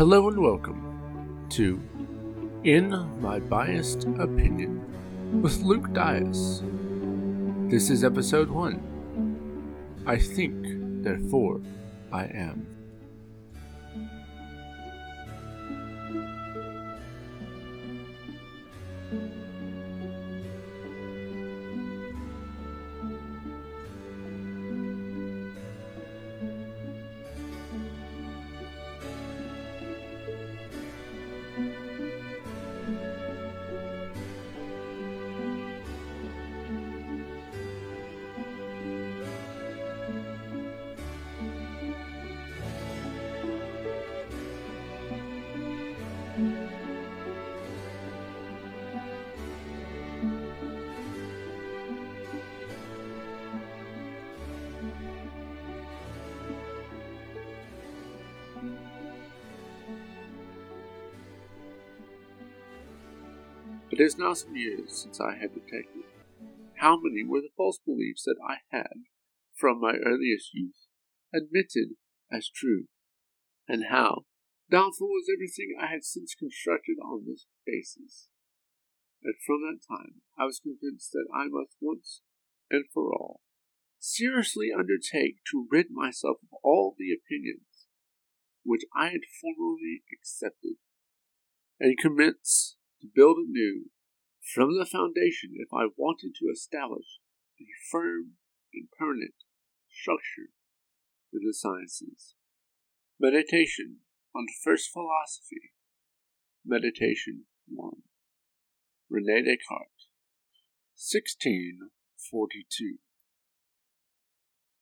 Hello and welcome to In My Biased Opinion with Luke Dias. This is episode 1. I think, therefore I am. It is now some years since I had detected how many were the false beliefs that I had, from my earliest youth, admitted as true, and how doubtful was everything I had since constructed on this basis. And from that time I was convinced that I must once and for all seriously undertake to rid myself of all the opinions which I had formerly accepted, and commence to build anew from the foundation if I wanted to establish a firm and permanent structure in the sciences. Meditation on First Philosophy. Meditation 1. Rene Descartes. 1642.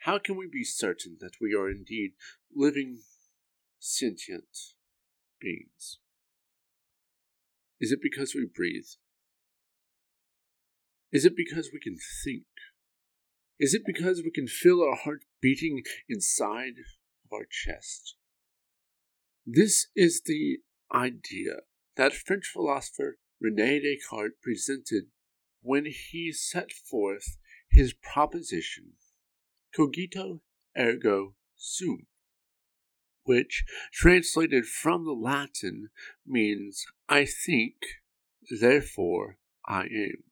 How can we be certain that we are indeed living sentient beings? Is it because we breathe? Is it because we can think? Is it because we can feel our heart beating inside of our chest? This is the idea that French philosopher Rene Descartes presented when he set forth his proposition cogito ergo sum which, translated from the Latin, means I think, therefore I am.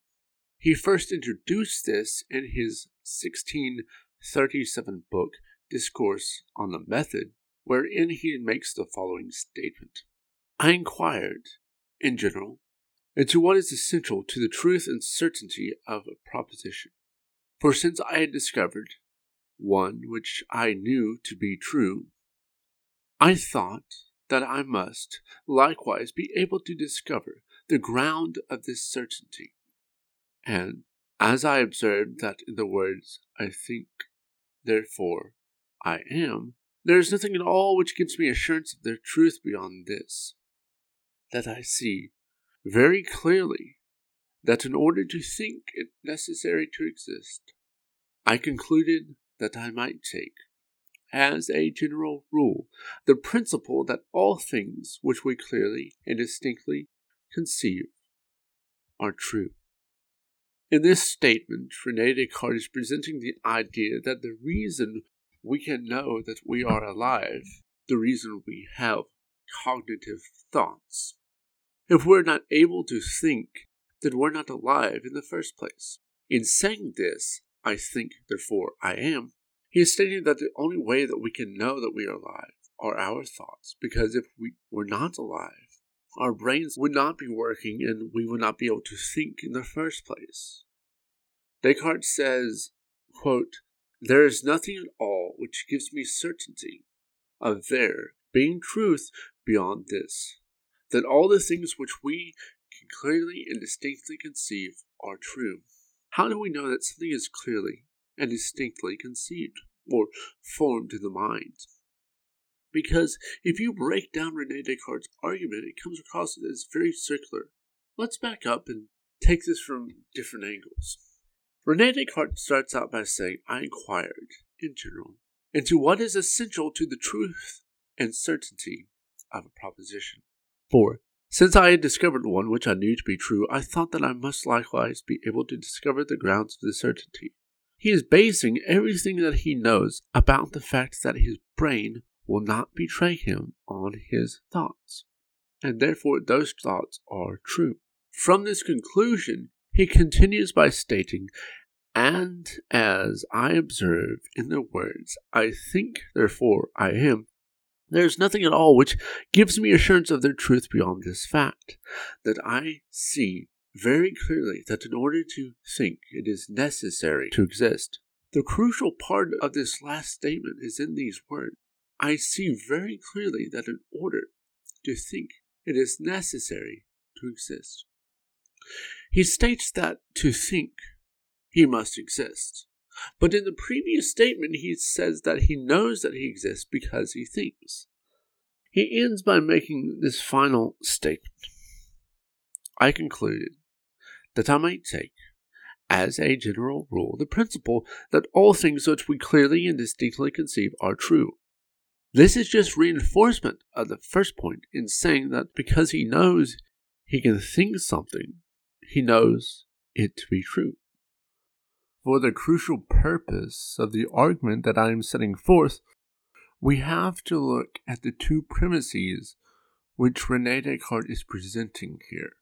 He first introduced this in his 1637 book, Discourse on the Method, wherein he makes the following statement I inquired, in general, into what is essential to the truth and certainty of a proposition. For since I had discovered one which I knew to be true, I thought that I must likewise be able to discover the ground of this certainty. And as I observed that in the words, I think, therefore I am, there is nothing at all which gives me assurance of their truth beyond this that I see very clearly that in order to think it necessary to exist, I concluded that I might take as a general rule, the principle that all things which we clearly and distinctly conceive are true. In this statement, Rene Descartes is presenting the idea that the reason we can know that we are alive, the reason we have cognitive thoughts, if we're not able to think, then we're not alive in the first place. In saying this, I think, therefore I am, he is stating that the only way that we can know that we are alive are our thoughts, because if we were not alive, our brains would not be working and we would not be able to think in the first place. Descartes says, quote, There is nothing at all which gives me certainty of there being truth beyond this, that all the things which we can clearly and distinctly conceive are true. How do we know that something is clearly and distinctly conceived or formed in the mind. Because if you break down Rene Descartes' argument, it comes across as very circular. Let's back up and take this from different angles. Rene Descartes starts out by saying, I inquired, in general, into what is essential to the truth and certainty of a proposition. For, since I had discovered one which I knew to be true, I thought that I must likewise be able to discover the grounds of the certainty. He is basing everything that he knows about the fact that his brain will not betray him on his thoughts, and therefore those thoughts are true. From this conclusion, he continues by stating, And as I observe in the words, I think, therefore I am, there is nothing at all which gives me assurance of their truth beyond this fact, that I see very clearly that in order to think it is necessary to exist. The crucial part of this last statement is in these words. I see very clearly that in order to think it is necessary to exist. He states that to think he must exist. But in the previous statement, he says that he knows that he exists because he thinks. He ends by making this final statement I concluded that I might take, as a general rule, the principle that all things which we clearly and distinctly conceive are true. This is just reinforcement of the first point in saying that because he knows he can think something, he knows it to be true. For the crucial purpose of the argument that I am setting forth, we have to look at the two premises which Rene Descartes is presenting here.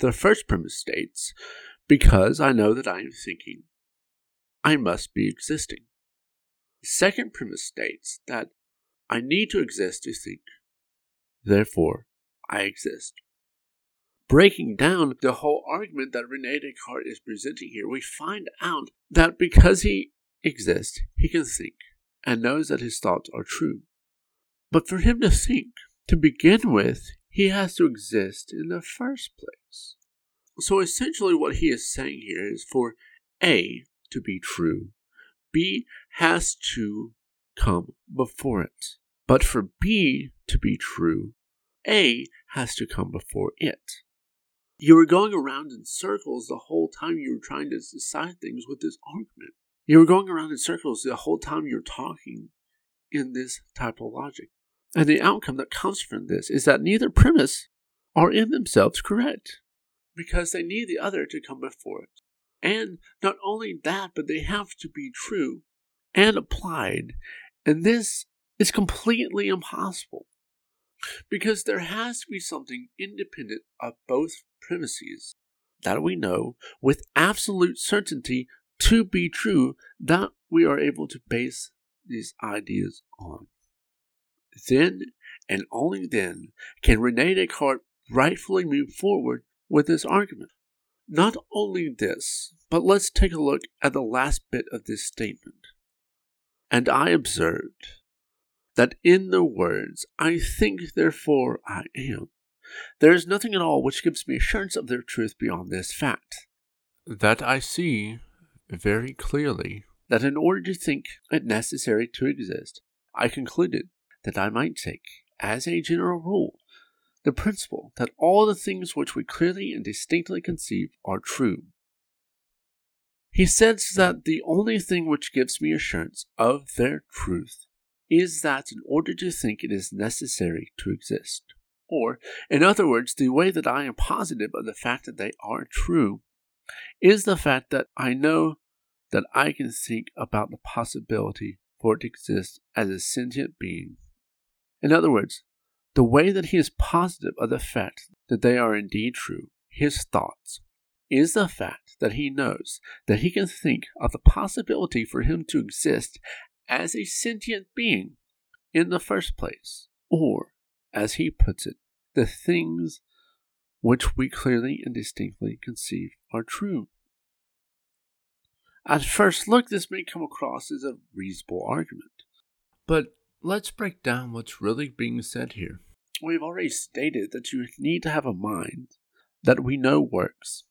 The first premise states, Because I know that I am thinking, I must be existing. The second premise states that I need to exist to think, therefore I exist. Breaking down the whole argument that Rene Descartes is presenting here, we find out that because he exists, he can think and knows that his thoughts are true. But for him to think, to begin with, he has to exist in the first place. So essentially, what he is saying here is for A to be true, B has to come before it. But for B to be true, A has to come before it. You were going around in circles the whole time you were trying to decide things with this argument. You were going around in circles the whole time you're talking in this type of logic. And the outcome that comes from this is that neither premise are in themselves correct because they need the other to come before it. And not only that, but they have to be true and applied. And this is completely impossible because there has to be something independent of both premises that we know with absolute certainty to be true that we are able to base these ideas on. Then and only then can Rene Descartes rightfully move forward with this argument. Not only this, but let's take a look at the last bit of this statement. And I observed that in the words, I think, therefore I am, there is nothing at all which gives me assurance of their truth beyond this fact. That I see very clearly that in order to think it necessary to exist, I concluded that I might take, as a general rule, the principle that all the things which we clearly and distinctly conceive are true. He says that the only thing which gives me assurance of their truth is that in order to think it is necessary to exist. Or, in other words, the way that I am positive of the fact that they are true is the fact that I know that I can think about the possibility for it to exist as a sentient being. In other words, the way that he is positive of the fact that they are indeed true, his thoughts, is the fact that he knows that he can think of the possibility for him to exist as a sentient being in the first place, or, as he puts it, the things which we clearly and distinctly conceive are true. At first look, this may come across as a reasonable argument, but let's break down what's really being said here we've already stated that you need to have a mind that we know works.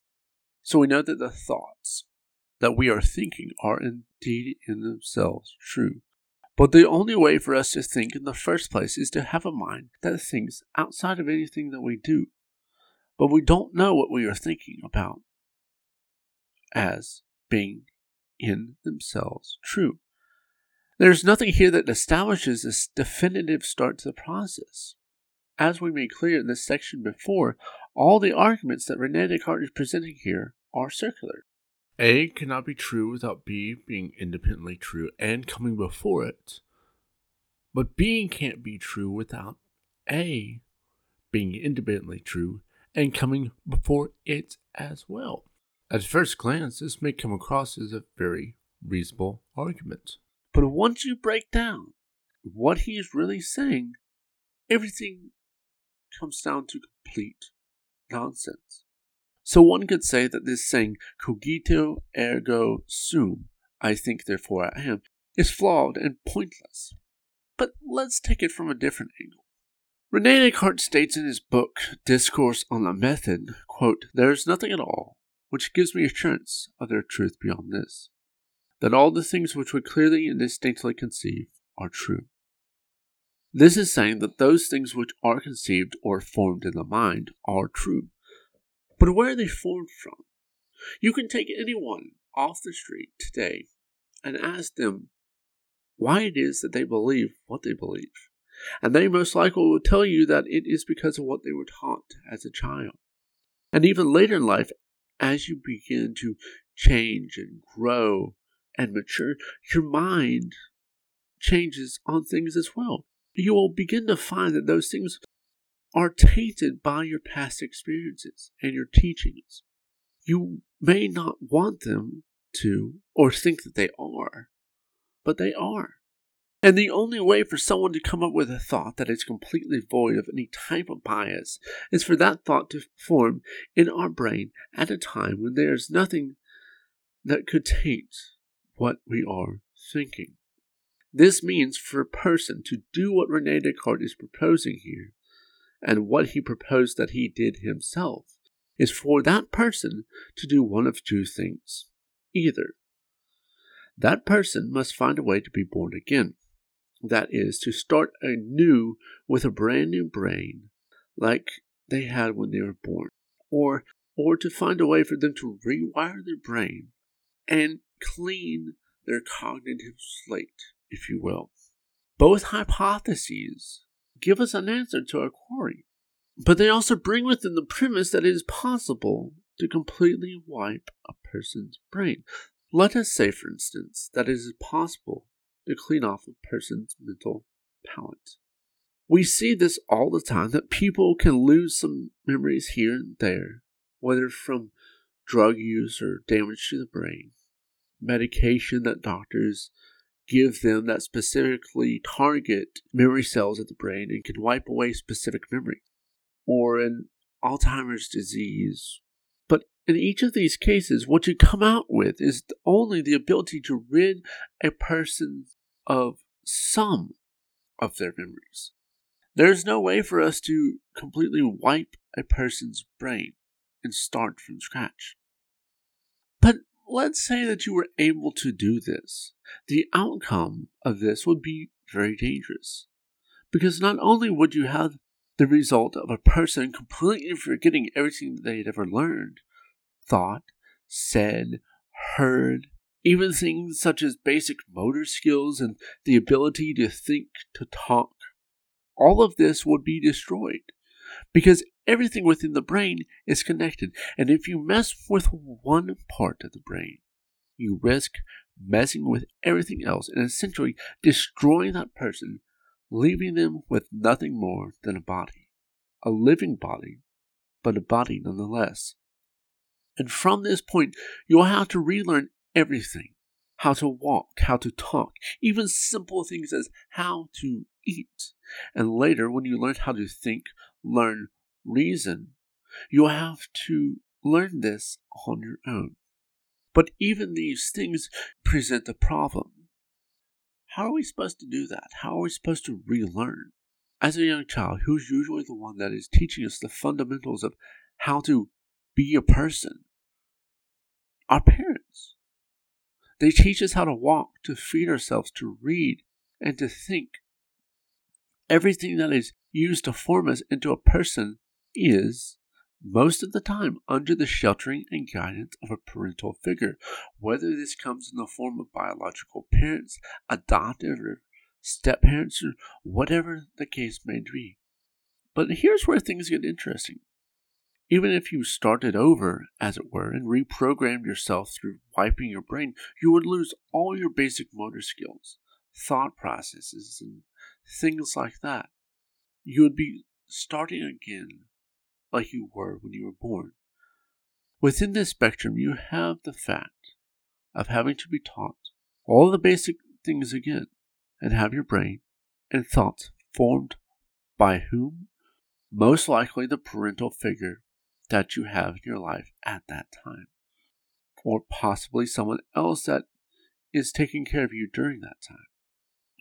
So we know that the thoughts that we are thinking are indeed in themselves true. But the only way for us to think in the first place is to have a mind that thinks outside of anything that we do. But we don't know what we are thinking about as being in themselves true. There's nothing here that establishes this definitive start to the process. As we made clear in this section before, all the arguments that Rene Descartes is presenting here are circular. A cannot be true without B being independently true and coming before it. But B can't be true without A being independently true and coming before it as well. At first glance, this may come across as a very reasonable argument. But once you break down what he is really saying, everything comes down to complete nonsense. So one could say that this saying, cogito ergo sum, I think therefore I am, is flawed and pointless. But let's take it from a different angle. Rene Descartes states in his book, Discourse on the Method, quote, There is nothing at all which gives me assurance of their truth beyond this, that all the things which we clearly and distinctly conceive are true. This is saying that those things which are conceived or formed in the mind are true. But where are they formed from? You can take anyone off the street today and ask them why it is that they believe what they believe. And they most likely will tell you that it is because of what they were taught as a child. And even later in life, as you begin to change and grow and mature, your mind changes on things as well. You will begin to find that those things are tainted by your past experiences and your teachings. You may not want them to or think that they are, but they are. And the only way for someone to come up with a thought that is completely void of any type of bias is for that thought to form in our brain at a time when there is nothing that could taint what we are thinking. This means for a person to do what Rene Descartes is proposing here, and what he proposed that he did himself, is for that person to do one of two things. Either that person must find a way to be born again that is, to start anew with a brand new brain like they had when they were born, or, or to find a way for them to rewire their brain and clean their cognitive slate, if you will. Both hypotheses give us an answer to our query, but they also bring with them the premise that it is possible to completely wipe a person's brain. Let us say, for instance, that it is possible to clean off a person's mental palate. We see this all the time that people can lose some memories here and there, whether from drug use or damage to the brain, medication that doctors give them that specifically target memory cells of the brain and can wipe away specific memory, or an Alzheimer's disease. But in each of these cases, what you come out with is only the ability to rid a person of some of their memories. There's no way for us to completely wipe a person's brain and start from scratch. But let's say that you were able to do this. The outcome of this would be very dangerous. Because not only would you have the result of a person completely forgetting everything that they had ever learned, thought, said, heard, even things such as basic motor skills and the ability to think, to talk, all of this would be destroyed because everything within the brain is connected. And if you mess with one part of the brain, you risk messing with everything else and essentially destroying that person, leaving them with nothing more than a body. A living body, but a body nonetheless. And from this point, you'll have to relearn everything how to walk, how to talk, even simple things as how to eat. And later, when you learn how to think, learn, reason, you'll have to learn this on your own. But even these things present a problem. How are we supposed to do that? How are we supposed to relearn? As a young child, who's usually the one that is teaching us the fundamentals of how to be a person? Our parents. They teach us how to walk, to feed ourselves, to read, and to think. Everything that is used to form us into a person is, most of the time, under the sheltering and guidance of a parental figure, whether this comes in the form of biological parents, adoptive, or step parents, or whatever the case may be. But here's where things get interesting. Even if you started over, as it were, and reprogrammed yourself through wiping your brain, you would lose all your basic motor skills, thought processes, and things like that. You would be starting again like you were when you were born. Within this spectrum, you have the fact of having to be taught all the basic things again and have your brain and thoughts formed by whom? Most likely the parental figure that you have in your life at that time, or possibly someone else that is taking care of you during that time.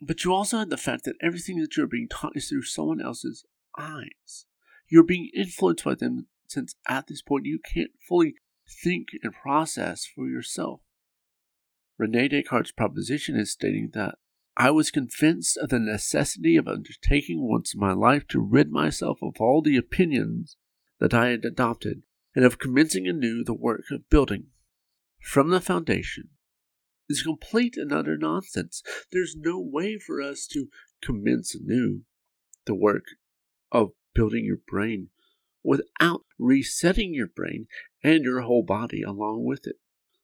But you also have the fact that everything that you're being taught is through someone else's eyes. You're being influenced by them since at this point you can't fully think and process for yourself. Rene Descartes' proposition is stating that I was convinced of the necessity of undertaking once in my life to rid myself of all the opinions that I had adopted and of commencing anew the work of building from the foundation is complete and utter nonsense. There's no way for us to commence anew the work of building your brain without resetting your brain and your whole body along with it.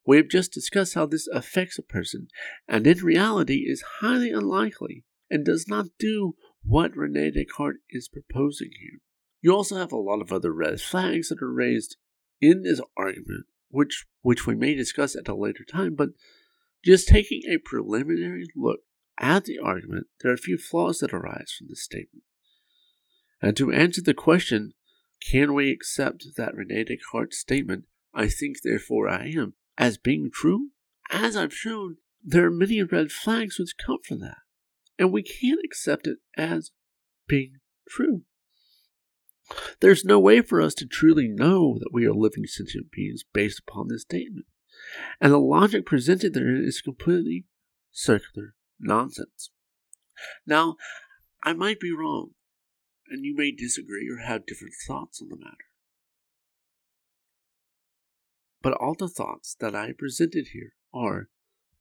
We have just discussed how this affects a person, and in reality is highly unlikely and does not do what Rene Descartes is proposing here. You also have a lot of other red flags that are raised in this argument, which which we may discuss at a later time, but just taking a preliminary look at the argument, there are a few flaws that arise from this statement. And to answer the question, can we accept that Rene Descartes' statement, I think therefore I am, as being true? As I've shown, there are many red flags which come from that, and we can't accept it as being true. There's no way for us to truly know that we are living sentient beings based upon this statement. And the logic presented therein is completely circular nonsense. Now, I might be wrong, and you may disagree or have different thoughts on the matter. But all the thoughts that I presented here are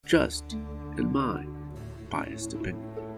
just in my biased opinion.